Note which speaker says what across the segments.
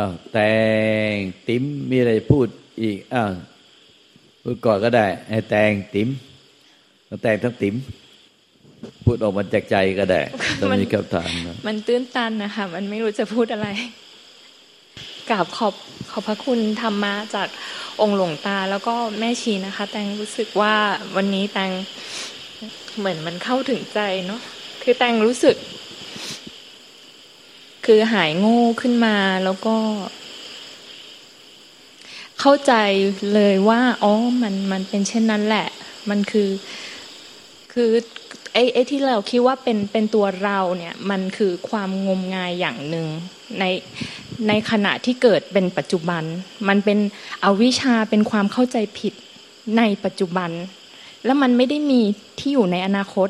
Speaker 1: อ้าวแต่งติ๋มมีอะไรพูดอีกอ้าวพูดก่อนก็ได้ ให้แต่งติ๋มแต่งทั้งติ๋มพูดออกมาจากใจก็ได้ตอนนี้ครับทาน
Speaker 2: มันตื้นตันนะคะมันไม่รู้จะพูดอะไรกราบขอบขอบพระคุณธรรมะจากองค์หลวงตาแล้วก็แม่ชีนะคะ แตงรู้สึกว่าวันนี้แตงเหมือนมันเข้าถึงใจเนาะคือแตงรู้สึก คือหายโง่ขึ้นมาแล้วก็ เข้าใจเลยว่าอ๋อมันมันเป็นเช่นนั้นแหละ มันคือคือไอ้ไอ้ที่เราคิดว่าเป็นเป็นตัวเราเนี่ย มันคือความงมงายอย่างหนึ่งในในขณะที่เกิดเป็นปัจจุบัน มันเป็นอวิชชาเป็นความเข้าใจผิดในปัจจุบัน แล้วมันไม่ได้มีที่อยู่ในอนาคต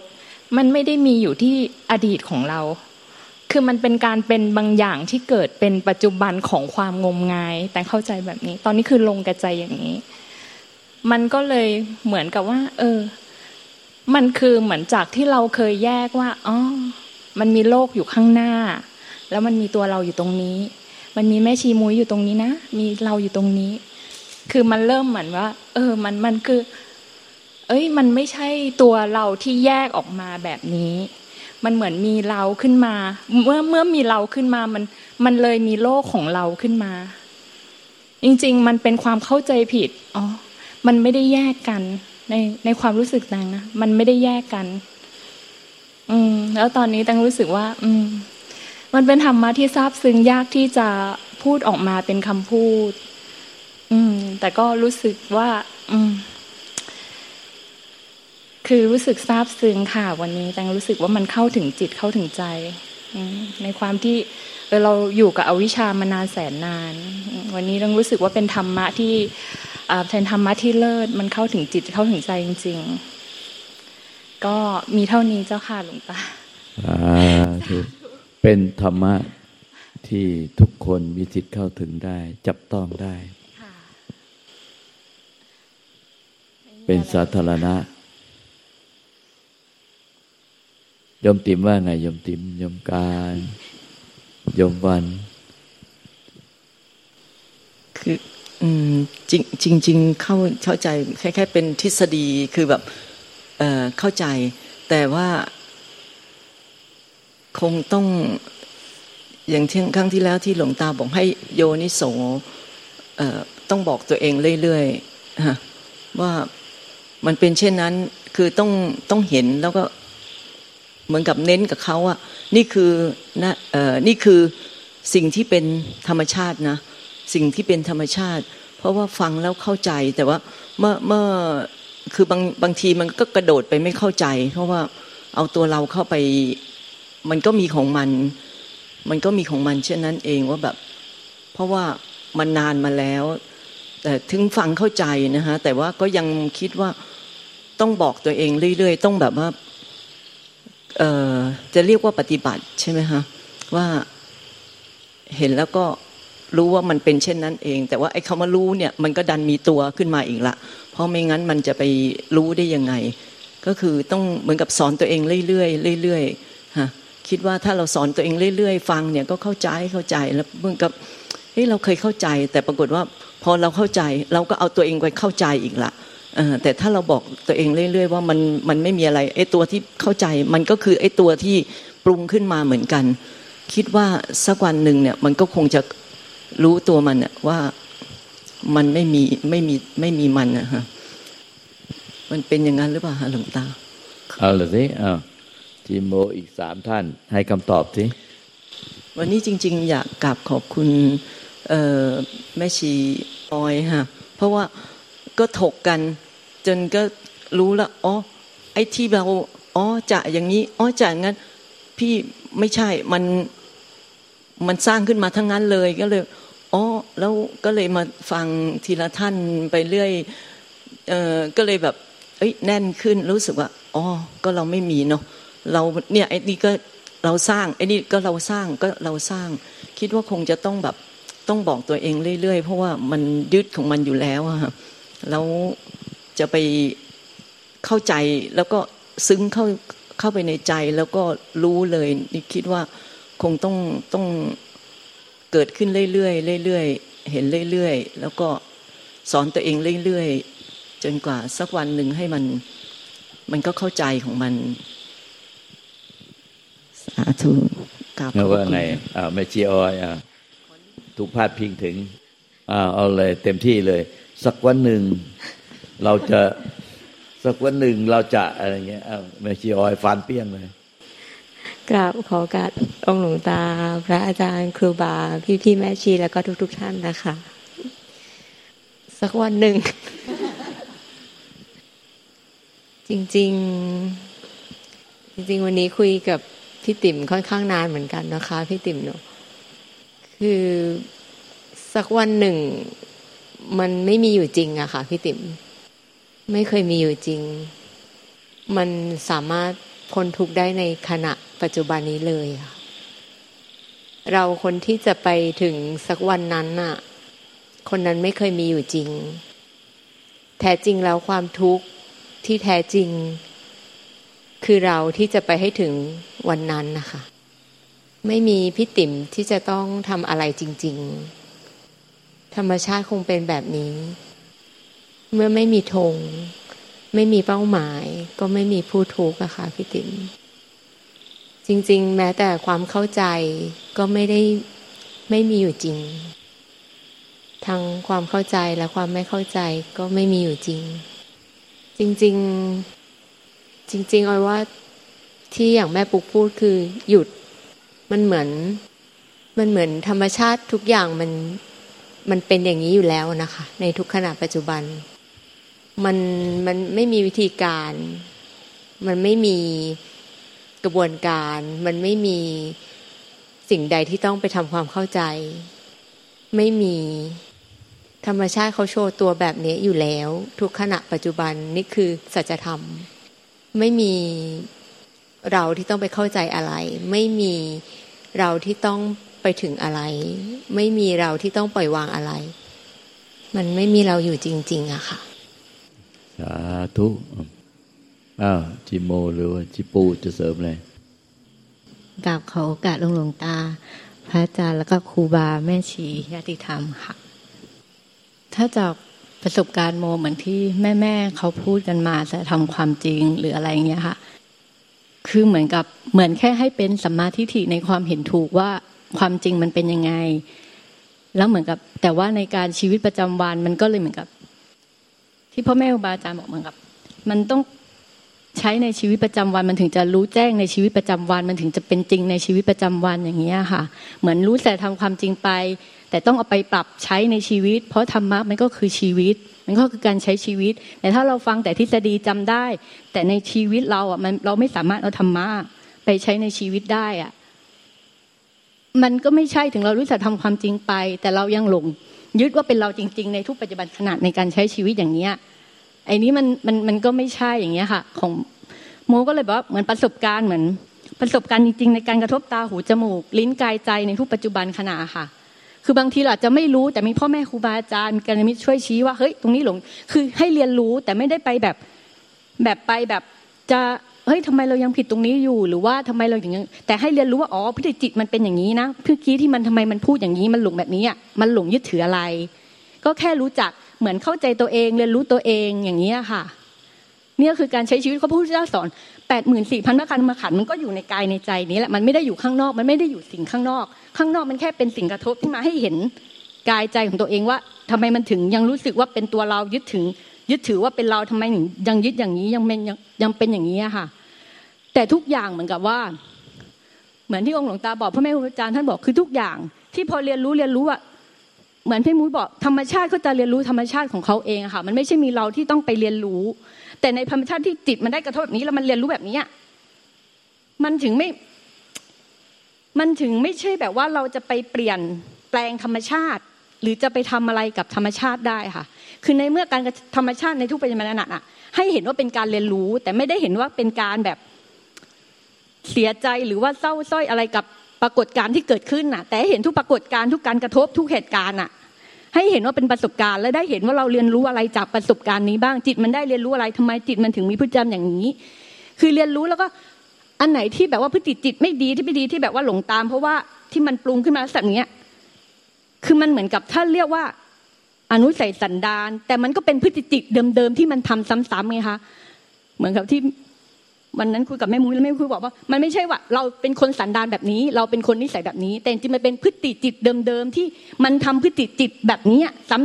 Speaker 2: มันไม่ได้มีอยู่ที่อดีตของเรา คือมันเป็นการเป็นบางอย่างที่เกิดเป็นปัจจุบันของความงมงาย แต่เข้าใจแบบนี้ ตอนนี้คือลงกระใจอย่างนี้ มันก็เลยเหมือนกับว่า เออ มันคือเหมือนจากที่เราเคยแยกว่าอ๋อมันมีโลกอยู่ข้างหน้า แล้วมันมีตัวเราอยู่ตรงนี้ มันมีแม่ชีมุ้ยอยู่ตรงนี้นะมีเราอยู่ตรงนี้ คือมันเริ่มเหมือนว่า เออ มันมันคือ เอ้ย มันไม่ใช่ตัวเราที่แยกออกมาแบบนี้ มันเหมือนมีเราขึ้นมา เมื่อเมื่อมีเราขึ้นมามันมันเลยมีโลกของเราขึ้นมา จริง ๆ มันเป็นความเข้าใจผิดอ๋อมันไม่ได้แยกกันในในความรู้สึกตังนะมันไม่ได้แยกกัน อืม แล้วตอนนี้ตังรู้สึกว่า อืม มันเป็นธรรมะที่ซาบซึ้งยากที่จะพูดออกมาเป็นคำพูด อืม แต่ก็รู้สึกว่า อืม คือรู้สึกซาบซึ้งค่ะ วันนี้ตังรู้สึกว่ามันเข้าถึงจิตเข้าถึงใจ ในความที่เราอยู่กับอวิชามานานแสนนาน วันนี้ตังรู้สึกว่าเป็นธรรมะที่แทนธรรมะที่เลิศมันเข้าถึงจิตเข้าถึงใจจริง ๆ ก็มีเท่านี้เจ้าค่ะหลวงตา
Speaker 1: เป็นธรรมะที่ทุกคนมีสิทธิ์เข้าถึงได้ จับต้องได้ เป็นสาธารณะ ยมติมว่าไงยมติมยมการยมวัน
Speaker 3: คือจริงจริงเข้าเข้าใจแค่แค่เป็นทฤษฎีคือแบบเเข้าใจ แต่ว่า คงต้อง อย่างที่นครั้งที่แล้วที่หลวงตาบอกให้โยนิโสต้องบอกตัวเองเรื่อยๆว่ามันเป็นเช่นนั้น คือต้องต้องเห็นแล้วก็ เหมือนกับเน้นกับเขาว่านี่คือนะเออนี่คือสิ่งที่เป็นธรรมชาตินะ สิ่งที่เป็นธรรมชาติ เพราะว่าฟังแล้วเข้าใจแต่ว่าเมื่อเมื่อคือบางบางทีมันก็กระโดดไปไม่เข้าใจ เพราะว่าเอาตัวเราเข้าไป มันก็มีของมัน มันก็มีของมัน เช่นนั้นเองว่าแบบ เพราะว่ามันนานมาแล้ว แต่ถึงฟังเข้าใจนะฮะแต่ว่าก็ยังคิดว่าต้องบอกตัวเองเรื่อยๆ ต้องแบบว่า จะเรียกว่าปฏิบัติใช่ไหมฮะว่าเห็นแล้วก็รู้ว่ามันเป็นเช่นนั้นเอง แต่ว่าไอ้คำว่ารู้เนี่ยมันก็ดันมีตัวขึ้นมาอีกละ เพราะไม่งั้นมันจะไปรู้ได้ยังไง ก็คือต้องเหมือนกับสอนตัวเองเรื่อยๆเรื่อยๆฮะคิดว่าถ้าเราสอนตัวเองเรื่อยๆ ฟังเนี่ยก็เข้าใจเข้าใจแล้วเหมือนกับเฮ้ยเราเคยเข้าใจ แต่ปรากฏว่าพอเราเข้าใจ เราก็เอาตัวเองไปเข้าใจอีกละ แต่ถ้าเราบอกตัวเองเรื่อย ๆ ว่ามันมันไม่มีอะไรไอ้ตัวที่เข้าใจมันก็คือไอ้ตัวที่ปรุงขึ้นมาเหมือนกัน คิดว่าสักวันหนึ่งเนี่ยมันก็คงจะรู้ตัวมันเนี่ยว่ามันไม่มีไม่มีไม่มีมันนะฮะมันเป็นอย่างนั้นหรือเปล่าฮะหลวงตา
Speaker 1: เอาละสิเอาทีโมอีกสามท่าน ให้คำตอบสิ
Speaker 3: วันนี้จริง ๆ อยากกราบขอบคุณแม่ชีออยฮะเพราะว่า ก็ถกกัน จนก็รู้ละอ๋อไอ้ที่เราอ๋อจะอย่างนี้อ๋อจะงั้น พี่ไม่ใช่มันมันสร้างขึ้นมาทั้งนั้นเลยก็เลยอ๋อแล้วก็เลยมาฟังทีละท่านไปเรื่อยเออก็เลยแบบ เอ้ยแน่นขึ้นรู้สึกว่าอ๋อก็เราไม่มีเนาะเราเนี่ยไอ้นี่ก็เราสร้างไอ้นี่ก็เราสร้างก็เราสร้าง คิดว่าคงจะต้องแบบต้องบอกตัวเองเรื่อยๆ เพราะว่ามันยึดของมันอยู่แล้วอะ แล้วจะไปเข้าใจแล้วก็ซึ้งเข้าเข้าไปในใจแล้วก็รู้เลยนี่คิดว่าคงต้องต้องเกิดขึ้นเรื่อยๆเรื่อยๆเห็นเรื่อยๆแล้วก็สอนตัวเองเรื่อยๆจนกว่าสักวันหนึ่งให้มัน มันก็เข้าใจของมันสาธุ
Speaker 1: กราบว่าไงอ่าแม่ชีออยอ่าถูกพาดพิงถึงอ่าเอาเลยเต็มที่เลย สักวันหนึ่ง เราจะสักวันหนึ่งเราจะอะไรเงี้ยแม่ชีออยฟันเปี้ยงเลย
Speaker 4: กราบขอการองค์หลวงตา พระอาจารย์ครูบา พี่พี่แม่ชีแล้วก็ทุกๆทท่านนะคะ สักวันหนึ่ง จริง ๆ จริง ๆ วันนี้คุยกับพี่ติ๋มค่อนข้างนานเหมือนกันนะคะ พี่ติ๋มเนาะคือสักวันหนึ่ง มันไม่มีอยู่จริงอะค่ะพี่ติ๋มไม่เคยมีอยู่จริง มันสามารถพ้นทุกข์ได้ในขณะปัจจุบันนี้เลยค่ะเราคนที่จะไปถึงสักวันนั้นน่ะ คนนั้นไม่เคยมีอยู่จริง แท้จริงแล้วความทุกข์ที่แท้จริง คือเราที่จะไปให้ถึงวันนั้นนะคะ ไม่มีพี่ติ๋มที่จะต้องทำอะไรจริง ๆ ธรรมชาติคงเป็นแบบนี้ เมื่อไม่มีธง ไม่มีเป้าหมาย ก็ไม่มีผู้ทุกข์อะค่ะพี่ติ๋มจริง ๆ แม้แต่ความเข้าใจก็ไม่ได้ไม่มีอยู่จริง ทั้งความเข้าใจและความไม่เข้าใจก็ไม่มีอยู่จริง จริง ๆ จริงๆออยว่าที่อย่างแม่ปุกพูดคือหยุดมันเหมือน มันเหมือนธรรมชาติทุกอย่างมัน มันเป็นอย่างนี้อยู่แล้วนะคะ ในทุกขณะปัจจุบัน มันมันไม่มีวิธีการ มันไม่มีกระบวนการ มันไม่มีสิ่งใดที่ต้องไปทำความเข้าใจ ไม่มีธรรมชาติเขาโชว์ตัวแบบนี้อยู่แล้ว ทุกขณะปัจจุบันนี่คือสัจธรรม ไม่มีเราที่ต้องไปเข้าใจอะไร ไม่มีเราที่ต้อง ไปถึงอะไร ไม่มีเราที่ต้องปล่อยวางอะไร มันไม่มีเราอยู่จริง ๆอะค่ะ
Speaker 1: สาธุอ้าวจิโมหรือว่าจิปูจะเสริมเลย
Speaker 5: กราบขอโอกาสหลวงหลวงตา พระอาจารย์แล้วก็ครูบาแม่ชีญาติธรรมค่ะ ถ้าจากประสบการณ์โมเหมือนที่แม่แม่เขาพูดกันมาจะทำความจริงหรืออะไรเงี้ยค่ะ คือเหมือนกับเหมือนแค่ให้เป็นสัมมาทิฏฐิในความเห็นถูกว่า ความจริงมันเป็นยังไง แล้วเหมือนกับ แต่ว่าในการชีวิตประจำวันมันก็เลยเหมือนกับ ที่พ่อแม่ครูบาอาจารย์บอกเหมือนกับ มันต้องใช้ในชีวิตประจำวันมันถึงจะรู้แจ้งในชีวิตประจำวัน มันถึงจะเป็นจริงในชีวิตประจำวันอย่างเงี้ยค่ะ เหมือนรู้แต่ทำความจริงไป แต่ต้องเอาไปปรับใช้ในชีวิต เพราะธรรมะมันก็คือชีวิต มันก็คือการใช้ชีวิต แต่ถ้าเราฟังแต่ทฤษฎีจำได้ แต่ในชีวิตเราอะมันเราไม่สามารถเอาธรรมะไปใช้ในชีวิตได้อะ มันก็ไม่ใช่ถึงเรารู้แต่ทำความจริงไป แต่เรายังหลงยึดว่าเป็นเราจริง ๆ ในทุกปัจจุบันขณะในการใช้ชีวิตอย่างเนี้ยไอ้นี้มันมันมันก็ไม่ใช่อย่างเงี้ยค่ะ ของโมก็เลยบอกว่าเหมือนประสบการณ์เหมือนประสบการณ์จริงๆในการกระทบตาหูจมูก ลิ้นกายใจในทุกปัจจุบันขณะค่ะ คือบางทีเราจะไม่รู้แต่มีพ่อแม่ครูบาอาจารย์มีการมิตรช่วยชี้ว่าเฮ้ยตรงนี้หลงคือให้เรียนรู้แต่ไม่ได้ไปแบบแบบไปแบบจะ เฮ้ยทำไมเรายังผิดตรงนี้อยู่ หรือว่าทำไมเราอย่างนี้แต่ให้เรียนรู้ว่าอ๋อพิจิตมันเป็นอย่างนี้นะเพื่อกี้ที่มันทำไมมันพูดอย่างนี้มันหลงแบบนี้อะมันหลงยึดถืออะไร ก็แค่รู้จักเหมือนเข้าใจตัวเอง เรียนรู้ตัวเองอย่างนี้ค่ะ เนี่ยคือการใช้ชีวิตเขาพูดเจ้าสอนแปดหมื่นสี่พันพระคันมาขันมันก็อยู่ในกายในใจนี้แหละมันไม่ได้อยู่ข้างนอก มันไม่ได้อยู่สิ่งข้างนอก ข้างนอกมันแค่เป็นสิ่งกระทบที่มาให้เห็นกายใจของตัวเองว่าทำไมมันถึงยังรู้สึกว่าเป็นตัวเรายึดถึงยึดถือว่าเป็นเราทำไมยังยึดอย่างนี้ยังเป็นยังเป็นอย่างนี้ค่ะ แต่ทุกอย่างเหมือนกับว่า เหมือนที่องค์หลวงตาบอกพระแม่ครูอาจารย์ท่านบอกคือทุกอย่าง ที่พอเรียนรู้เรียนรู้อะเหมือนพี่มุ้ยบอกธรรมชาติเขาจะเรียนรู้ธรรมชาติของเขาเองค่ะ มันไม่ใช่มีเราที่ต้องไปเรียนรู้ แต่ในธรรมชาติที่จิตมันได้กระทบแบบนี้แล้วมันเรียนรู้แบบนี้มันถึงไม่ มันถึงไม่ใช่แบบว่าเราจะไปเปลี่ยนแปลงธรรมชาติ หรือจะไปทำอะไรกับธรรมชาติได้ค่ะ คือในเมื่อการธรรมชาติในทุกปัจจุบันนั้นอะให้เห็นว่าเป็นการเรียนรู้ แต่ไม่ได้เห็นว่าเป็นการแบบ เสียใจหรือว่าเศร้าส้อยอะไรกับปรากฏการณ์ที่เกิดขึ้นน่ะ แต่เห็นทุกปรากฏการณ์ทุกการกระทบทุกเหตุการณ์น่ะ ให้เห็นว่าเป็นประสบการณ์ และได้เห็นว่าเราเรียนรู้อะไรจากประสบการณ์นี้บ้างจิตมันได้เรียนรู้อะไรทำไมจิตมันถึงมีพฤติกรรมอย่างนี้ คือเรียนรู้แล้วก็อันไหนที่แบบว่าพฤติจิตไม่ดีที่ไม่ดีที่แบบว่าหลงตาม เพราะว่าที่มันปรุงขึ้นมาสักเนี้ยคือมันเหมือนกับถ้าเรียกว่าอนุสัยสันดานแต่มันก็เป็นพฤติจิตเดิมๆที่มันทำซ้ำๆไงคะเหมือนกับที่ วันนั้นคุยกับแม่มุ้ยแล้วแม่มุ้ยบอกว่ามันไม่ใช่ว่าเราเป็นคนสันดานแบบนี้ เราเป็นคนนิสัยแบบนี้ แต่จริงมันเป็นพฤติจิตเดิมๆที่มันทำพฤติจิตแบบนี้ซ้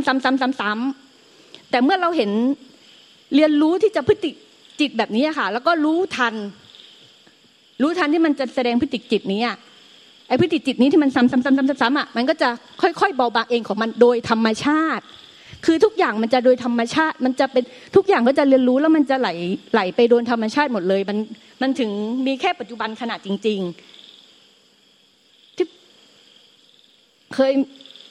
Speaker 5: ำๆๆๆแต่เมื่อเราเห็นเรียนรู้ที่จะพฤติจิตแบบนี้ค่ะ แล้วก็รู้ทัน รู้ทันที่มันจะแสดงพฤติจิตนี้ไอ้พฤติจิตนี้ที่มันซ้ำๆๆๆอะมันก็จะค่อยๆเบาบางเองของมันโดยธรรมชาติ คือทุกอย่างมันจะโดยธรรมชาติ มันจะเป็นทุกอย่างก็จะเรียนรู้แล้วมันจะไหลไหลไปโดนธรรมชาติหมดเลย มันมันถึงมีแค่ปัจจุบันขณะจริง ๆ ที่เคย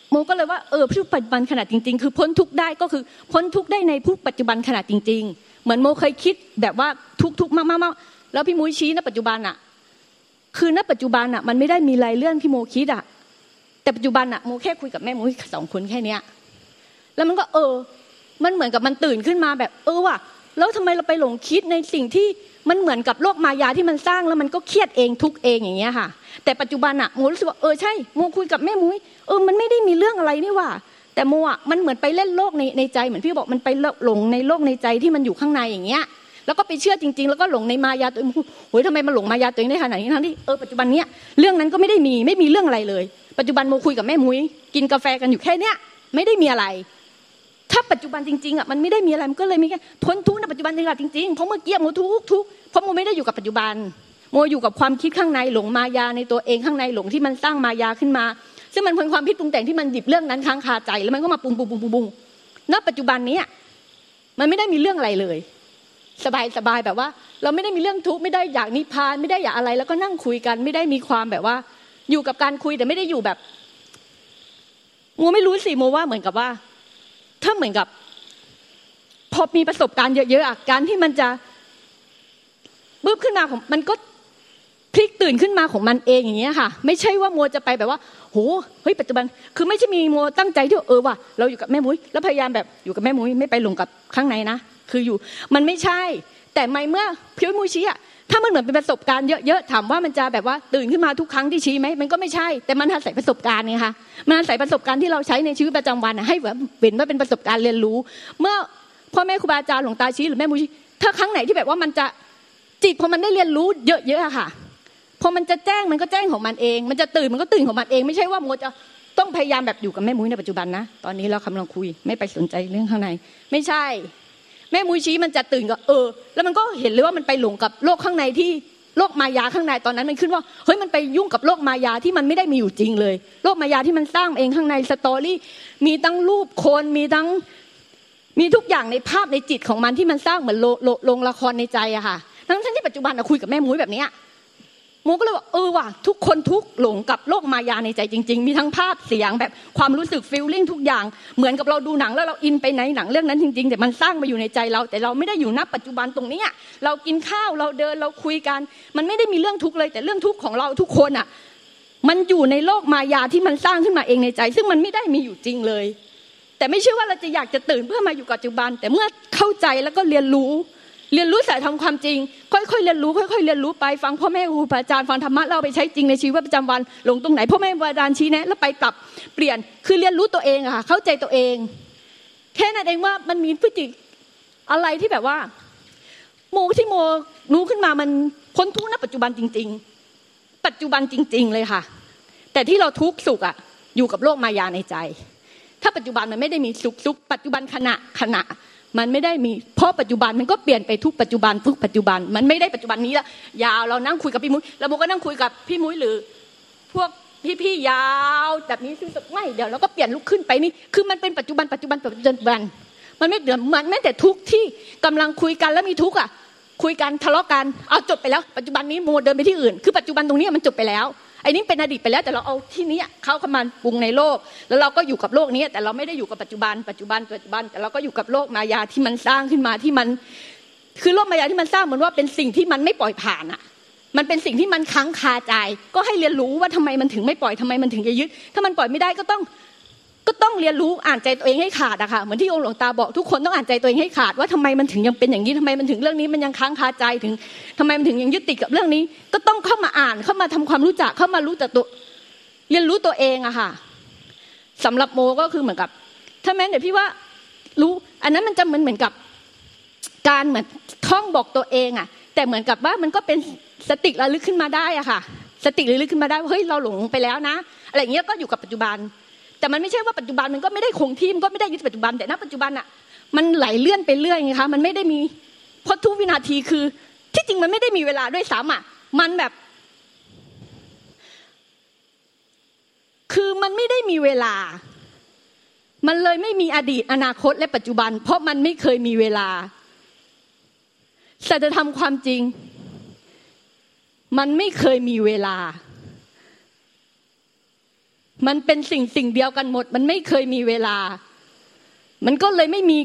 Speaker 5: โมก็เลยว่าเออผู้ปัจจุบันขณะจริง ๆ คือพ้นทุกได้ก็คือพ้นทุกได้ในผู้ปัจจุบันขณะจริง ๆ เหมือนโมเคยคิดแบบว่าทุกๆมากๆแล้วพี่มุ้ยชี้ณปัจจุบันอะคือณปัจจุบันอะมันไม่ได้มีรายเรื่องที่โมคิดอะแต่ปัจจุบันอะโมแค่คุยกับแม่มุ้ยสองคนแค่เนี้ย แล้วมันก็เออ มันเหมือนกับมันตื่นขึ้นมาแบบ เออว่ะแล้วทำไมเราไปหลงคิดในสิ่งที่มันเหมือนกับโลกมายาที่มันสร้างแล้วมันก็เครียดเองทุกเองอย่างเงี้ยค่ะ แต่ปัจจุบันอะโมรู้สึกว่าเออใช่โมคุยกับแม่มุ้ยเออมันไม่ได้มีเรื่องอะไรนี่ว่า แต่โมอะมันเหมือนไปเล่นโลกในในใจเหมือนพี่บอกมันไปหลงในโลกในใจที่มันอยู่ข้างในอย่างเงี้ยแล้วก็ไปเชื่อจริง ๆ แล้วก็หลงในมายาตัวเองโอ้ยทำไมมาหลงมายาตัวเองได้ขนาดนี้ทั้งที่เออปัจจุบันเนี้ยเรื่องนั้นก็ไม่ได้มีไม่มีเรื่องอะไรเลย ปัจจุบันโมคุยกับแม่มุ้ยกินกาแฟกันอยู่แค่เนี้ยไม่ได้มีอะไร ถ้าปัจจุบันจริงๆอะมันไม่ได้มีอะไรมันก็เลยมีแค่พ้นทุกข์ในปัจจุบันจริงๆเพราะเมื่อกี้โมทุกทุกเพราะโมไม่ได้อยู่กับปัจจุบันโมอยู่กับความคิดข้างในหลงมายาในตัวเองข้างในหลงที่มันสร้างมายาขึ้นมา ซึ่งมันเป็นความคิดปรุงแต่งที่มันหยิบเรื่องนั้นค้างคาใจแล้วมันก็มาปรุงปรุงปรุงปรุงณปัจจุบันนี้มันไม่ได้มีเรื่องอะไรเลย สบายสบายแบบว่า เราไม่ได้มีเรื่องทุกข์ไม่ได้อยากนิพพานไม่ได้อยากอะไร แล้วก็นั่งคุยกันไม่ได้มีความแบบว่า อยู่กับการคุยแต่ไม่ได้อยู่แบบโมไม่รู้สิโมว่าเหมือนกับว่า ถ้าเหมือนกับ พอมีประสบการณ์เยอะๆการที่มันจะบึ้บขึ้นมาของมันก็พลิกตื่นขึ้นมาของมันเองอย่างเงี้ยค่ะ ไม่ใช่ว่าโมจะไปแบบว่าโหเฮ้ยปัจจุบันคือไม่ใช่มีโมตั้งใจที่เออว่ะเราอยู่กับแม่มุ้ยแล้วพยายามแบบอยู่กับแม่มุ้ยไม่ไปหลงกับข้างในนะคืออยู่มันไม่ใช่ แต่ไม่เมื่อพี่มุ้ยชี้อะ ถ้ามันเหมือนเป็นประสบการณ์เยอะๆถามว่ามันจะแบบว่าตื่นขึ้นมาทุกครั้งที่ชี้ไหมมันก็ไม่ใช่ แต่มันอาศัยประสบการณ์ไงคะมันอาศัยประสบการณ์ที่เราใช้ในชีวิตประจำวันให้แบบเห็นว่าเป็นประสบการณ์เรียนรู้ เมื่อพ่อแม่ครูบาอาจารย์หลวงตาชี้หรือแม่มุ้ถ้าครั้งไหนที่แบบว่ามันจะจิตพอมันได้เรียนรู้เยอะๆค่ะพอมันจะแจ้งมันก็แจ้งของมันเอง มันจะตื่นมันก็ตื่นของมันเอง ไม่ใช่ว่าโมจะต้องพยายามแบบอยู่กับแม่มุ้ยในปัจจุบันนะ ตอนนี้เรากำลังคุยไม่ไปสนใจเรื่องข้างใน ไม่ใช่ แม่มุ้ยชี้มันจะตื่นก็เออ แล้วมันก็เห็นเลยว่ามันไปหลงกับโลกข้างในที่โลกมายาข้างในตอนนั้นมันขึ้นว่าเฮ้ยมันไปยุ่งกับโลกมายาที่มันไม่ได้มีอยู่จริงเลย โลกมายาที่มันสร้างเองข้างในสตอรี่มีทั้งรูปคนมีทั้งมีทุกอย่างในภาพในจิตของมันที่มันสร้างเหมือนโรงละครในใจอะค่ะทั้งทั้งที่ปัจจุบันคุยกับแม่มุ้ยแบบนี้ โมก็เลยว่าเออว่ะทุกคนทุกหลงกับโลกมายาในใจจริง ๆ มีทั้งภาพเสียงแบบความรู้สึกฟีลลิ่งทุกอย่าง เหมือนกับเราดูหนังแล้วเราอินไปในหนังเรื่องนั้นจริง ๆ แต่มันสร้างมาอยู่ในใจเรา แต่เราไม่ได้อยู่ณปัจจุบันตรงนี้เรากินข้าวเราเดินเราคุยกัน มันไม่ได้มีเรื่องทุกเลย แต่เรื่องทุกของเราทุกคนอะมันอยู่ในโลกมายาที่มันสร้างขึ้นมาเองในใจ ซึ่งมันไม่ได้มีอยู่จริงเลย แต่ไม่ใช่ว่าเราจะอยากจะตื่นเพื่อมาอยู่ปัจจุบัน แต่เมื่อเข้าใจแล้วก็เรียนรู้ เรียนรู้สายทำความจริง ค่อยๆเรียนรู้ค่อยๆเรียนรู้ไปฟังพ่อแม่ครูอาจารย์ฟังธรรมะเราไปใช้จริงในชีวิตประจำวันลงตรงไหนพ่อแม่ครูอาจารย์ชี้แนะแล้วไปปรับเปลี่ยนคือเรียนรู้ตัวเองอะค่ะเข้าใจตัวเอง แค่นั้นเองว่ามันมีพฤติอะไรที่แบบว่าโมที่โมรู้ขึ้นมามันพ้นทุกข์ณปัจจุบันจริง ๆ ปัจจุบันจริง ๆ เลยค่ะ แต่ที่เราทุกข์สุขอะอยู่กับโลกมายาในใจ ถ้าปัจจุบันมันไม่ได้มีสุขสุขปัจจุบันขณะขณะ มันไม่ได้มีเพราะปัจจุบันมันก็เปลี่ยนไปทุกปัจจุบันทุกปัจจุบันมันไม่ได้ปัจจุบันนี้ละยาวเรานั่งคุยกับพี่มุ้ยแล้วโมก็นั่งคุยกับพี่มุ้ยหรือ พวกพี่ๆยาวแบบนี้ซึ่งไม่เดี๋ยวเราก็เปลี่ยนลุกขึ้นไปนี่คือมันเป็นปัจจุบันปัจจุบันปัจจุบัน มันไม่เดือดมันแม้แต่ทุกที่กำลังคุยกันแล้วมีทุกอะคุยกันทะเลาะกันเอาจบไปแล้ว ปัจจุบันนี้โมเดินไปที่อื่น คือปัจจุบันตรงนี้มันจบไปแล้ว ไอ้นี่เป็นอดีตไปแล้วแต่เราเอาที่นี้เข้าเข้ามาปรุงในโลก แล้วเราก็อยู่กับโลกนี้ แต่เราไม่ได้อยู่กับปัจจุบัน ปัจจุบันปัจจุบัน แต่เราก็อยู่กับโลกมายาที่มันสร้างขึ้นมาที่มัน คือโลกมายาที่มันสร้างเหมือนว่าเป็นสิ่งที่มันไม่ปล่อยผ่านอะมันเป็นสิ่งที่มันค้างคาใจ ก็ให้เรียนรู้ว่าทำไมมันถึงไม่ปล่อยทำไมมันถึงจะยึด ถ้ามันปล่อยไม่ได้ก็ต้อง ก็ต้องเรียนรู้อ่านใจตัวเองให้ขาดอะค่ะเหมือนที่องค์หลวงตาบอกทุกคนต้องอ่านใจตัวเองให้ขาดว่าทำไมมันถึงยังเป็นอย่างนี้ทำไมมันถึงเรื่องนี้มันยังค้างคาใจถึงทำไมมันถึงยังยึดติดกับเรื่องนี้ ก็ต้องเข้ามาอ่านเข้ามาทำความรู้จักเข้ามารู้จักตัวเรียนรู้ตัวเองอะค่ะสำหรับโมก็คือเหมือนกับ ถ้าแม้แต่พี่ว่ารู้ อันนั้นมันจะเหมือนเหมือนกับ การเหมือนท่องบอกตัวเองอะแต่เหมือนกับว่ามันก็เป็นสติระลึกขึ้นมาได้อะค่ะ สติระลึกขึ้นมาได้ว่าเฮ้ยเราหลงไปแล้วนะ อะไรอย่างเงี้ยก็อยู่กับปัจจุบัน แต่มันไม่ใช่ว่าปัจจุบันมันก็ไม่ได้คงที่มันก็ไม่ได้ยึดปัจจุบันแต่ณปัจจุบันอะมันไหลเลื่อนไปเรื่อยไงคะมันไม่ได้มีเพราะทุกวินาทีคือ ที่จริงมันไม่ได้มีเวลาด้วยซ้ำอะมันแบบ คือมันไม่ได้มีเวลา มันเลยไม่มีอดีตอนาคตและปัจจุบัน เพราะมันไม่เคยมีเวลาสัจธรรมความจริง มันไม่เคยมีเวลา มันเป็นสิ่งสิ่งเดียวกันหมด มันไม่เคยมีเวลา มันก็เลยไม่มี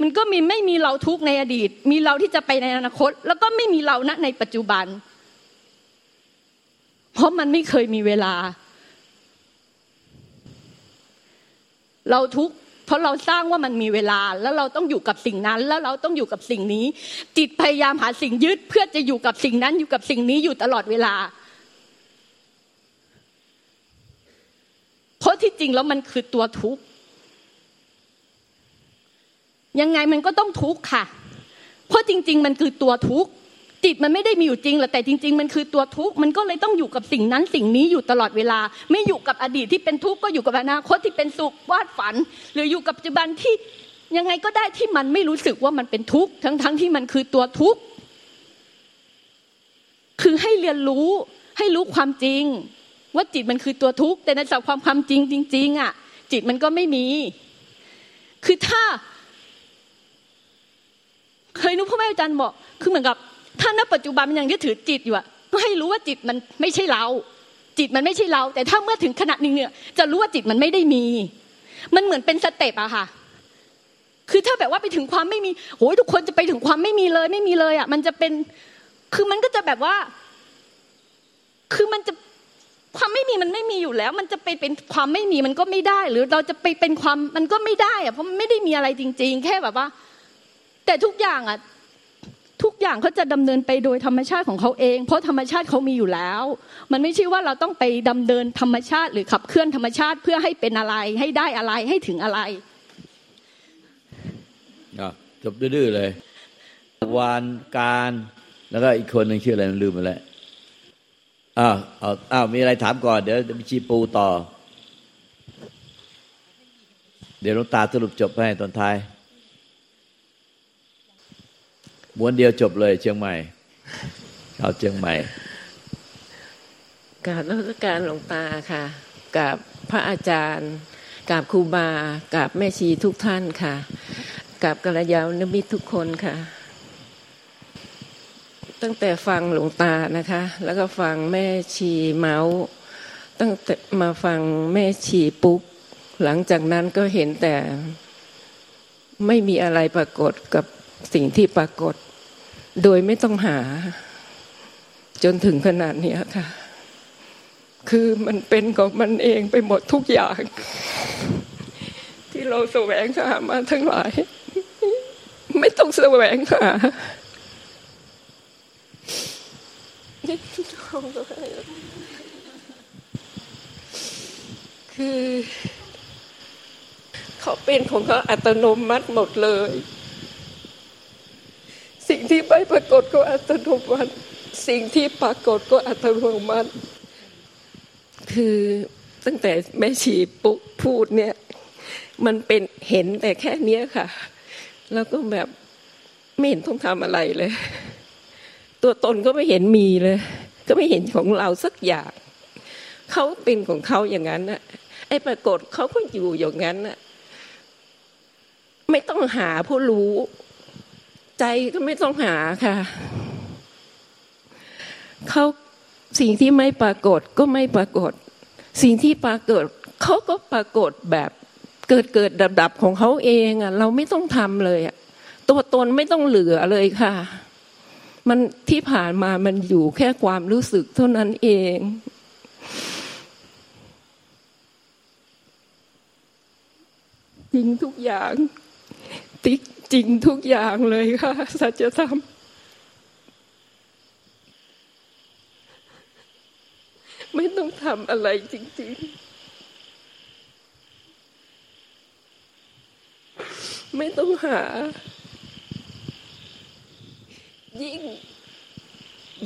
Speaker 5: มันก็มีไม่มีเราทุกในอดีต มีเราที่จะไปในอนาคต แล้วก็ไม่มีเราณในปัจจุบัน เพราะมันไม่เคยมีเวลา เราทุกเพราะเราสร้างว่ามันมีเวลา แล้วเราต้องอยู่กับสิ่งนั้น แล้วเราต้องอยู่กับสิ่งนี้ จิตพยายามหาสิ่งยึดเพื่อจะอยู่กับสิ่งนั้นอยู่กับสิ่งนี้อยู่ตลอดเวลา เพราะที่จริงแล้วมันคือตัวทุกข์ยังไงมันก็ต้องทุกข์ค่ะ เพราะจริง ๆ มันคือตัวทุกข์จิตมันไม่ได้มีอยู่จริงหรอกแต่จริง ๆ มันคือตัวทุกข์มันก็เลยต้องอยู่กับสิ่งนั้นสิ่งนี้อยู่ตลอดเวลา ไม่อยู่กับอดีตที่เป็นทุกข์ก็อยู่กับอนาคตที่เป็นสุขวาดฝัน หรืออยู่กับปัจจุบันที่ยังไงก็ได้ที่มันไม่รู้สึกว่ามันเป็นทุกข์ทั้งๆทที่มันคือตัวทุกข์คือให้เรียนรู้ให้รู้ความจริง ว่าจิตมันคือตัวทุกข์แต่ในสัพความความจริงจริง ๆอะจิตมันก็ไม่มี คือถ้า เคยนุพ่อแม่อาจารย์บอก คือเหมือนกับ ถ้าณปัจจุบันมันยังยึดถือจิตอยู่อะก็ให้รู้ว่าจิตมันไม่ใช่เรา จิตมันไม่ใช่เรา แต่ถ้าเมื่อถึงขณะหนึ่งเนี่ย จะรู้ว่าจิตมันไม่ได้มี มันเหมือนเป็นสเต็ปอะค่ะคือถ้าแบบว่าไปถึงความไม่มีโอ้ยทุกคนจะไปถึงความไม่มีเลยไม่มีเลยอะมันจะเป็น คือมันก็จะแบบว่า คือมันจะ ความไม่มีมันไม่มีอยู่แล้ว มันจะไปเป็นความไม่มีมันก็ไม่ได้ หรือเราจะไปเป็นความมันก็ไม่ได้อะเพราะไม่ได้มีอะไรจริง ๆ แค่แบบว่า แต่ทุกอย่างอะทุกอย่างเขาจะดำเนินไปโดยธรรมชาติของเขาเอง เพราะธรรมชาติเขามีอยู่แล้ว มันไม่ใช่ว่าเราต้องไปดำเนินธรรมชาติ หรือขับเคลื่อนธรรมชาติเพื่อให้เป็นอะไรให้ได้อะไรให้ถึงอะไร
Speaker 1: จบดื้อเลยวานการแล้วก็อีกคนหนึ่งชื่ออะไรลืมไปแล้ว อ้าวอ้าวมีอะไรถามก่อน เดี๋ยวมีชีปูต่อ เดี๋ยวลงตาสรุปจบให้ตอนท้ายม้วนเดียวจบเลย เชียงใหม่ชาวเชียงใหม่
Speaker 6: กราบรัชการหลวงตาค่ะกับพระอาจารย์กับครูบากับแม่ชีทุกท่านค่ะกับกัลยาณมิตรทุกคนค่ะ ตั้งแต่ฟังหลวงตานะคะ แล้วก็ฟังแม่ชีเมาส์ตั้งแต่มาฟังแม่ชีปุ๊บหลังจากนั้นก็เห็นแต่ไม่มีอะไรปรากฏกับสิ่งที่ปรากฏ โดยไม่ต้องหา จนถึงขนาดนี้ค่ะ คือมันเป็นของมันเองไปหมดทุกอย่าง ที่เราแสวงหามาทั้งหลาย ไม่ต้องแสวงหา คือเขาเป็นของเขาอัตโนมัติหมดเลย สิ่งที่ไม่ปรากฏก็อัตโนมัติ สิ่งที่ปรากฏก็อัตโนมัติ คือตั้งแต่แม่ชีปุ๊พูดเนี่ย มันเป็นเห็นแต่แค่เนี้ยค่ะ แล้วก็แบบไม่เห็นต้องทำอะไรเลย ตัวตนก็ไม่เห็นมีเลย ก็ไม่เห็นของเราสักอย่างเขาเป็นของเขาอย่างนั้นน่ะไอ้ปรากฏเขาก็อยู่อย่างนั้นน่ะไม่ต้องหาผู้รู้ ใจก็ไม่ต้องหาค่ะเขาสิ่งที่ไม่ปรากฏก็ไม่ปรากฏ สิ่งที่ปรากฏเขาก็ปรากฏแบบเกิดเกิดดับดับของเขาเองอะ เราไม่ต้องทำเลยอะตัวตนไม่ต้องเหลือเลยค่ะ มันที่ผ่านมามันอยู่แค่ความรู้สึกเท่านั้นเองจริงทุกอย่าง ติ๊กจริงทุกอย่างเลยค่ะ สัจธรรมไม่ต้องทำอะไรจริง ๆ ไม่ต้องหา ยิ่ง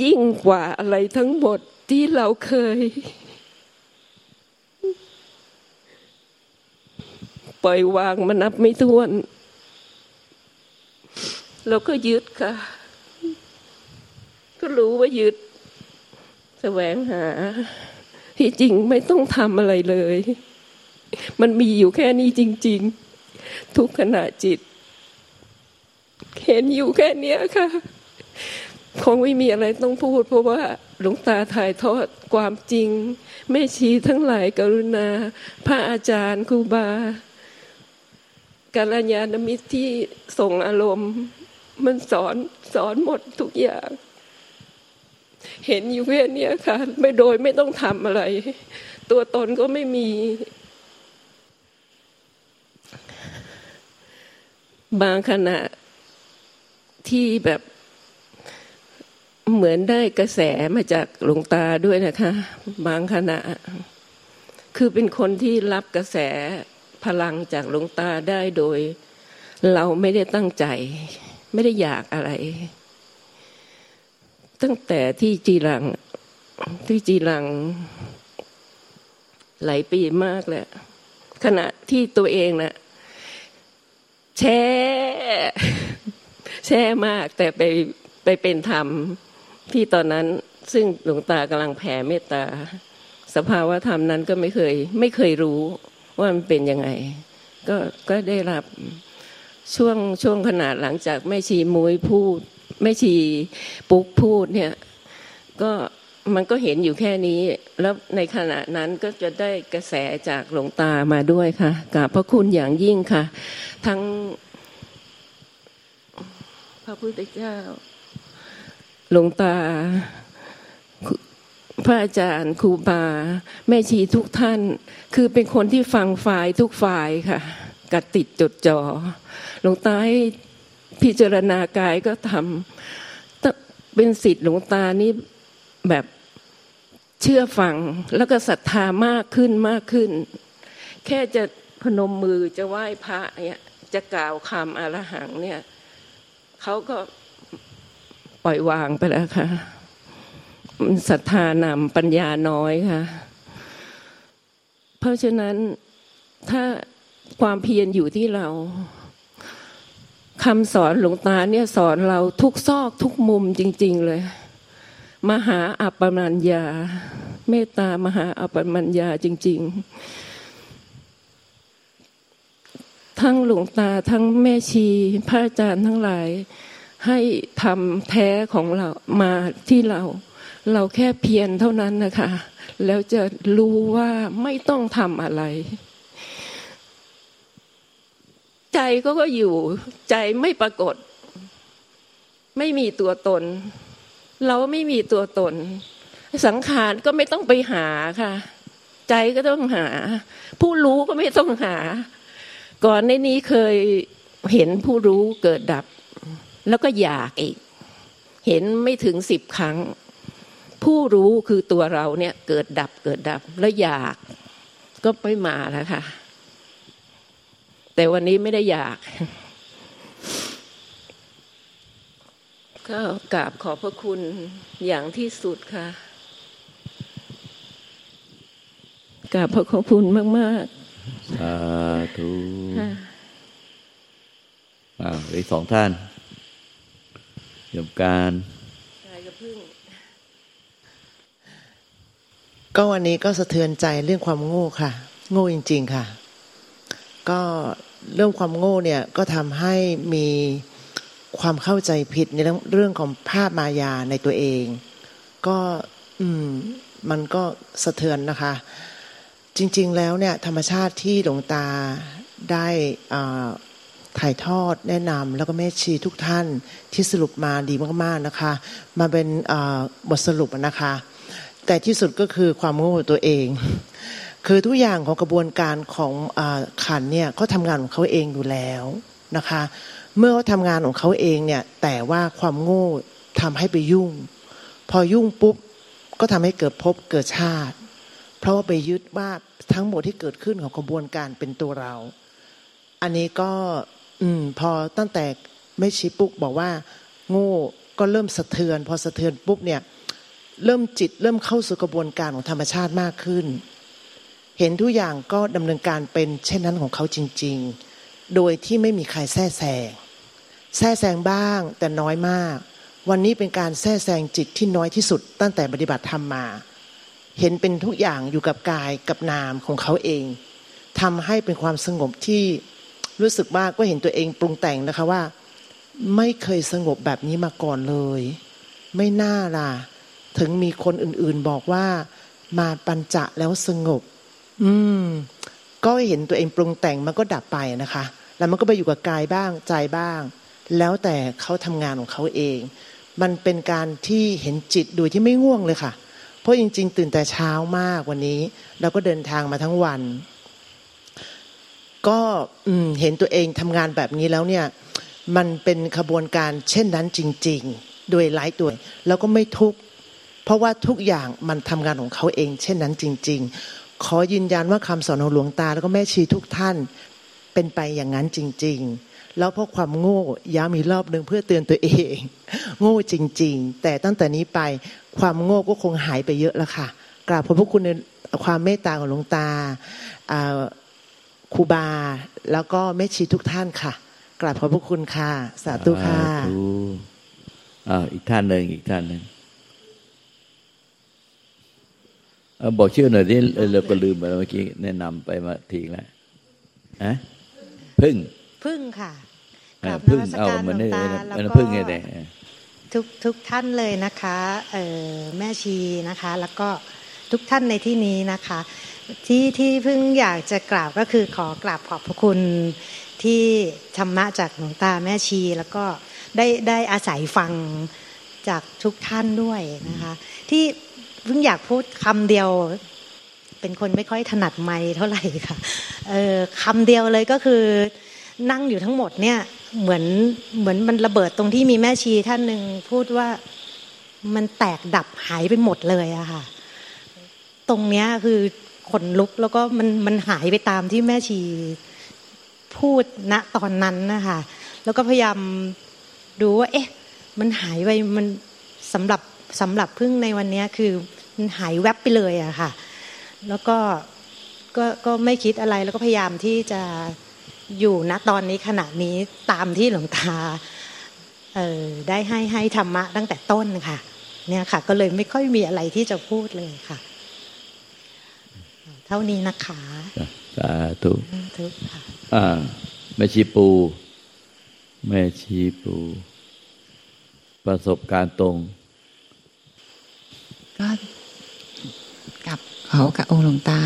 Speaker 6: ยิ่งกว่าอะไรทั้งหมดที่เราเคย ปล่อยวางมานับไม่ถ้วนเราก็ยึดค่ะ ก็รู้ว่ายึด แสวงหา ที่จริงไม่ต้องทำอะไรเลย มันมีอยู่แค่นี้จริง ๆ ทุกขณะจิต เห็นอยู่แค่นี้ค่ะ คงไม่มีอะไรต้องพูด เพราะว่าหลวงตาถ่ายทอดความจริงแม่ชีทั้งหลายกรุณา พระอาจารย์ครูบาการญาณมิตรที่ส่งอารมณ์ มันสอนสอนหมดทุกอย่าง เห็นอยู่แค่นี้ค่ะ ไม่โดยไม่ต้องทำอะไร ตัวตนก็ไม่มี บางขณะที่แบบ เหมือนได้กระแสมาจากหลวงตาด้วยนะคะ บางขณะ คือเป็นคนที่รับกระแสพลังจากหลวงตาได้โดย เราไม่ได้ตั้งใจ ไม่ได้อยากอะไร ตั้งแต่ที่จีรัง ที่จีรัง หลายปีมากแล้วขณะที่ตัวเองนะ่ะแช่แช่มากแต่ไปไปเป็นธรรม ที่ตอนนั้นซึ่งหลวงตากำลังแผ่เมตตา สภาวะธรรมนั้นก็ไม่เคย ไม่เคยรู้ว่ามันเป็นยังไง ก็ก็ได้รับช่วงช่วงขนาดหลังจากแม่ชีมุ้ยพูดแม่ชีปุ๊กพูดเนี่ย ก็มันก็เห็นอยู่แค่นี้ แล้วในขณะนั้นก็จะได้กระแสจากหลวงตามาด้วยค่ะกราบพระคุณอย่างยิ่งค่ะ ทั้งพระพุทธเจ้า หลวงตา พระอาจารย์ครูบา แม่ชีทุกท่าน คือเป็นคนที่ฟังฝ่ายทุกฝ่ายค่ะกัดติดจดจอ่อหลวงตาให้พิจารณากายก็ทำเป็นสิทธิ์หลวงตานี่แบบเชื่อฟังแล้วก็ศรัทธามากขึ้นมากขึ้น แค่จะพนมมือจะไหว้พระเนี่ยจะกล่าวคำอรหังเนี่ยเขาก็ ปล่อยวางไปแล้วค่ะศรัทธานำปัญญาน้อยค่ะ เพราะฉะนั้นถ้าความเพียรอยู่ที่เราคำสอนหลวงตาเนี่ยสอนเราทุกซอกทุกมุมจริง ๆเลย มหาอัปปมัญญา เมตตามหาอัปปมัญญาจริง ๆ ทั้งหลวงตาทั้งแม่ชี พระอาจารย์ทั้งหลาย ให้ทำแท้ของเรามาที่เรา เราแค่เพียรเท่านั้นนะคะ แล้วจะรู้ว่าไม่ต้องทำอะไร ใจก็ก็อยู่ ใจไม่ปรากฏ ไม่มีตัวตน เราไม่มีตัวตน สังขารก็ไม่ต้องไปหาค่ะ ใจก็ต้องหา ผู้รู้ก็ไม่ต้องหา ก่อนในนี้เคยเห็นผู้รู้เกิดดับ แล้วก็อยากอีก เห็นไม่ถึงสิบครั้ง ผู้รู้คือตัวเราเนี่ยเกิดดับเกิดดับแล้วอยากก็ไม่มาแล้วค่ะ แต่วันนี้ไม่ได้อยาก ก็กราบขอบพระคุณอย่างที่สุดค่ะกราบพระขอบคุณมาก
Speaker 1: ๆสาธุอ่าอีกสองท่าน โยมการ
Speaker 7: ก็วันนี้ก็สะเทือนใจเรื่องความโง่ค่ะ โง่จริง ๆค่ะ ก็เรื่องความโง่เนี่ยก็ทำให้มีความเข้าใจผิดในเรื่องของภาพมายาในตัวเอง ก็อืมมันก็สะเทือนนะคะ จริง ๆ แล้วเนี่ยธรรมชาติที่หลวงตาได้อ่า ถ่ายทอดแนะนำแล้วก็แม่ชีทุกท่านที่สรุปมาดีมากๆนะคะ มาเป็นบทสรุปนะคะ แต่ที่สุดก็คือความโง่ตัวเอง คือทุกอย่างของกระบวนการของอขันเนี่ยเขาทำงานของเขาเองอยู่แล้วนะคะ เมื่อเขาทำงานของเขาเองเนี่ยแต่ว่าความโง่ทำให้ไปยุ่ง พอยุ่งปุ๊บก็ทำให้เกิดภพเกิดชาติ เพราะว่าไปยึดว่าทั้งหมดที่เกิดขึ้นของกระบวนการเป็นตัวเรา อันนี้ก็ อืม พอตั้งแต่ไม่ชี้ปุ๊กบอกว่า โง่ก็เริ่มสะเทือน พอสะเทือนปุ๊บเนี่ย เริ่มจิตเริ่มเข้าสู่กระบวนการของธรรมชาติมากขึ้น เห็นทุกอย่างก็ดำเนินการเป็น เช่นนั้นของเขาจริง ๆ โดยที่ไม่มีใครแทรกแซงแทรกแซงบ้างแต่น้อยมาก วันนี้เป็นการแทรกแซงจิตที่น้อยที่สุด ตั้งแต่ปฏิบัติธรรมมา เห็นเป็นทุกอย่างอยู่กับกายกับนามของเขาเองทำให้เป็นความสงบที่ รู้สึกว่าก็เห็นตัวเองปรุงแต่งนะคะว่า ไม่เคยสงบแบบนี้มาก่อนเลย ไม่น่าล่ะ ถึงมีคนอื่นๆบอกว่า มาปัญจะแล้วสงบ อืม ก็เห็นตัวเองปรุงแต่งมันก็ดับไปนะคะ แล้วมันก็ไปอยู่กับกายบ้างใจบ้าง แล้วแต่เขาทำงานของเขาเอง มันเป็นการที่เห็นจิตโดยที่ไม่ง่วงเลยค่ะ เพราะจริง ๆ ตื่นแต่เช้ามากวันนี้เราก็เดินทางมาทั้งวัน ก็เห็นตัวเองทำงานแบบนี้แล้วเนี่ยมันเป็นขบวนการเช่นนั้นจริง ๆ โดยหลายตัวแล้วก็ไม่ทุกเพราะว่าทุกอย่างมันทำงานของเขาเอง เช่นนั้นจริง ๆ ขอยืนยันว่าคำสอนของหลวงตา แล้วก็แม่ชีทุกท่านเป็นไปอย่างนั้นจริง ๆแล้วเพราะความโง่ย้ำอีกรอบหนึ่งเพื่อเตือนตัวเอง โง่จริง ๆ แต่ตั้งแต่นี้ไปความโง่ก็คงหายไปเยอะแล้วค่ะ กราบขอบพระคุณในความเมตตาของหลวงตา ครูบา แล้วก็แม่ชีทุกท่านค่ะ กราบขอบพระคุณค่ะ สาธุค่ะ
Speaker 1: อ่าอีกท่านหนึ่งอีกท่านหนึ่งบอกชื่อหน่อยที่เราก็ลืมไปเมื่อกี้แนะนำไปมาทีแล้วอะพึ่ง
Speaker 8: พึ่งค่ะ
Speaker 1: กับพึ่งเอามันได้มันพึ่งไงแต่
Speaker 8: ทุกทุกท่านเลยนะคะเออแม่ชีนะคะ แล้วก็ทุกท่านในที่นี้นะคะ ที่ที่เพิ่งอยากจะกราบก็คือขอกราบขอบพระคุณที่ธรรมะจากหลวงตาแม่ชี แล้วก็ได้ได้อาศัยฟังจากทุกท่านด้วยนะคะ ที่เพิ่งอยากพูดคำเดียว เป็นคนไม่ค่อยถนัดไม่เท่าไหร่ค่ะเออคำเดียวเลยก็คือนั่งอยู่ทั้งหมดเนี่ยเหมือนเหมือนมันระเบิดตรงที่มีแม่ชีท่านหนึ่งพูดว่ามันแตกดับหายไปหมดเลยอะค่ะ ตรงเนี้ยคือ ขนลุก แล้วก็มันมันหายไปตามที่แม่ชีพูดณตอนนั้นนะคะแล้วก็พยายามดูว่า เอ๊ะ มันหายไปมันสำหรับสำหรับพึ่งในวันนี้คือมันหายแวบไปเลยอะค่ะ แล้วก็ก็ก็ไม่คิดอะไรแล้วก็พยายามที่จะอยู่ณตอนนี้ขณะนี้ตามที่หลวงตาเออได้ให้ให้ธรรมะตั้งแต่ต้นค่ะ เนี่ยค่ะ ก็เลยไม่ค่อยมีอะไรที่จะพูดเลยค่ะ เท่านี้นะคะ
Speaker 1: สาธุทุกค่ะอ่าแม่ชีปู แม่ชีปู ประสบการณ์ตรง
Speaker 9: ก็กับเขากับองค์หลวงตา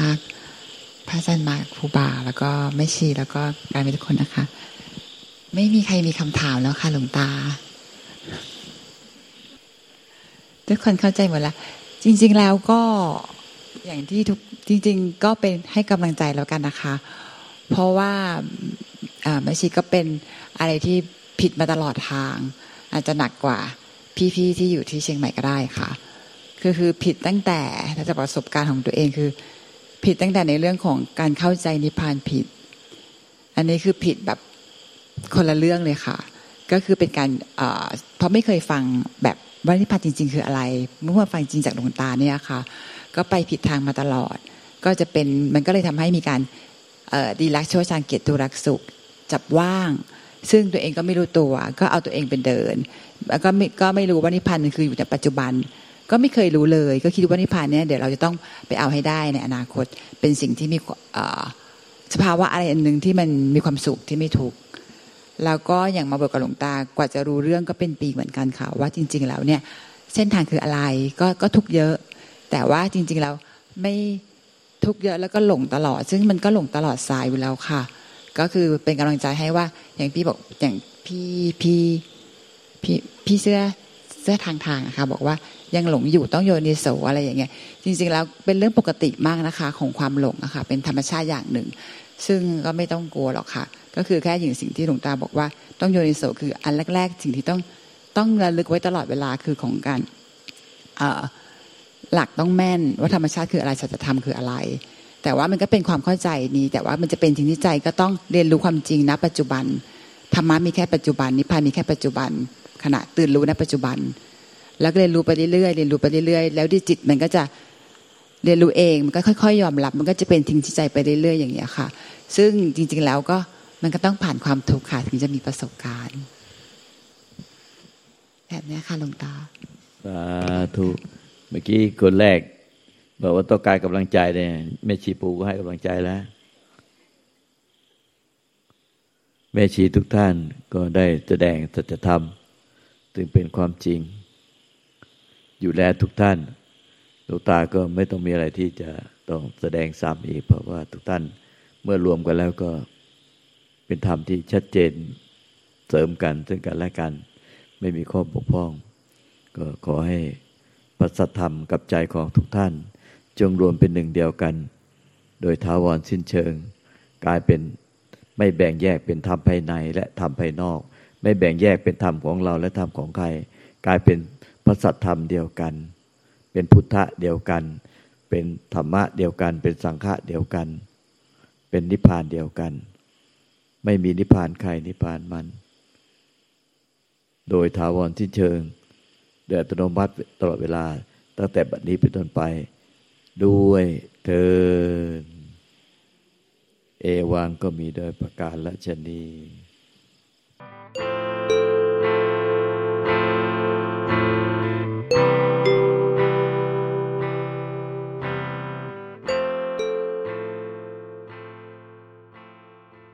Speaker 9: พระอาจารย์มาครูบา แล้วก็แม่ชีแล้วก็การเป็นทุกคนนะคะ ไม่มีใครมีคำถามแล้วค่ะหลวงตา ทุกคนเข้าใจหมดแล้วจริง ๆแล้วก็ อย่างที่ทุกจริง ๆ ก็เป็นให้กำลังใจแล้วกันนะคะ เพราะว่าแม่ชีก็เป็นอะไรที่ผิดมาตลอดทาง อาจจะหนักกว่าพี่ๆที่อยู่ที่เชียงใหม่ก็ได้ค่ะ คือคือผิดตั้งแต่ถ้าจะประสบการณ์ของตัวเองคือ ผิดตั้งแต่ในเรื่องของการเข้าใจนิพพานผิด อันนี้คือผิดแบบคนละเรื่องเลยค่ะ ก็คือเป็นการเพราะไม่เคยฟังแบบว่านิพพานจริง ๆ คืออะไร เมื่อฟังจริงจากหลวงตาเนี่ยค่ะ ก็ไปผิดทางมาตลอด ก็จะเป็นมันก็เลยทำให้มีการดีลักโชชางเกียรติรักสุขจับว่าง ซึ่งตัวเองก็ไม่รู้ตัว ก็เอาตัวเองเป็นเดิน แล้วก็ไม่ก็ไม่รู้ว่านิพพานคืออยู่ในปัจจุบัน ก็ไม่เคยรู้เลย ก็คิดว่านิพพานเนี่ยเดี๋ยวเราจะต้องไปเอาให้ได้ในอนาคต เป็นสิ่งที่มีสภาวะอะไรอันหนึ่งที่มันมีความสุขที่ไม่ถูกแล้วก็อย่างมาบอกกับหลวงตากว่าจะรู้เรื่องก็เป็นปีเหมือนกันค่ะว่าจริง ๆ แล้วเนี่ย เส้นทางคืออะไรก็ก็ทุกเยอะ แต่ว่าจริง ๆ แล้วไม่ทุกเยอะแล้วก็หลงตลอด ซึ่งมันก็หลงตลอดสายอยู่แล้วค่ะ ก็คือเป็นกำลังใจให้ว่าอย่างพี่บอกอย่างพี่พี่พี่พี่เสื้อเสื้อทางทางค่ะบอกว่ายังหลงอยู่ต้องโยนิโสอะไรอย่างเงี้ยจริง ๆ แล้วเป็นเรื่องปกติมากนะคะ ของความหลงอะค่ะเป็นธรรมชาติอย่างหนึ่ง ซึ่งก็ไม่ต้องกลัวหรอกค่ะ ก็คือแค่อย่างสิ่งที่หลวงตาบอกว่าต้องโยนิโสคืออันแรก ๆ สิ่งที่ต้องต้องระลึกไว้ตลอดเวลาคือของการอ่า หลักต้องแม่นว่าธรรมชาติคืออะไรสัจธรรมคืออะไร แต่ว่ามันก็เป็นความเข้าใจนี้แต่ว่ามันจะเป็นจริงที่ใจก็ต้องเรียนรู้ความจริงณปัจจุบันธรรมะมีแค่ปัจจุบันนิพพานมีแค่ปัจจุบัน ขณะตื่นรู้ในปัจจุบัน แล้วก็เรียนรู้ไปเรื่อยๆเรียนรู้ไปเรื่อยๆแล้วที่จิตมันก็จะเรียนรู้เองมันก็ค่อยๆ ยอมรับ มันก็จะเป็นทิ้งใจไปเรื่อยๆ อย่างเงี้ยค่ะ ซึ่งจริงๆแล้วก็มันก็ต้องผ่านความทุกข์ค่ะถึงจะมีประสบการณ์ แบบนี้ค่ะหลวงตา
Speaker 1: สาธุ เมื่อกี้คนแรก บอกว่าต้องการกำลังใจเนี่ยแม่ชีปูก็ให้กำลังใจแล้ว แม่ชีทุกท่านก็ได้แสดงสัจธรรมถึงเป็นความจริง อยู่แล้วทุกท่านหลวงตาก็ไม่ต้องมีอะไรที่จะต้องแสดงซ้ำอีก เพราะว่าทุกท่านเมื่อรวมกันแล้วก็เป็นธรรมที่ชัดเจนเสริมกันซึ่งกันและกัน ไม่มีข้อบกพร่อง ก็ขอให้ ประสัทธรรมกับใจของทุกท่าน จงรวมเป็นหนึ่งเดียวกัน โดยทาวรสิ้นเชิง กลายเป็นไม่แบ่งแยกเป็นธรรมภายในและธรรมภายนอก ไม่แบ่งแยกเป็นธรรมของเราและธรรมของใคร กลายเป็นพระสัทธรรมเดียวกัน เป็นพุทธะเดียวกัน เป็นธรรมะเดียวกัน เป็นสังฆะเดียวกัน เป็นนิพพานเดียวกัน ไม่มีนิพพานใครนิพพานมัน โดยถาวรที่เชิง โดยอัตโนมัติตลอดเวลา ตั้งแต่บัดนี้เป็นต้นไป ด้วยเทินเอวังก็มีโดยประการละชนี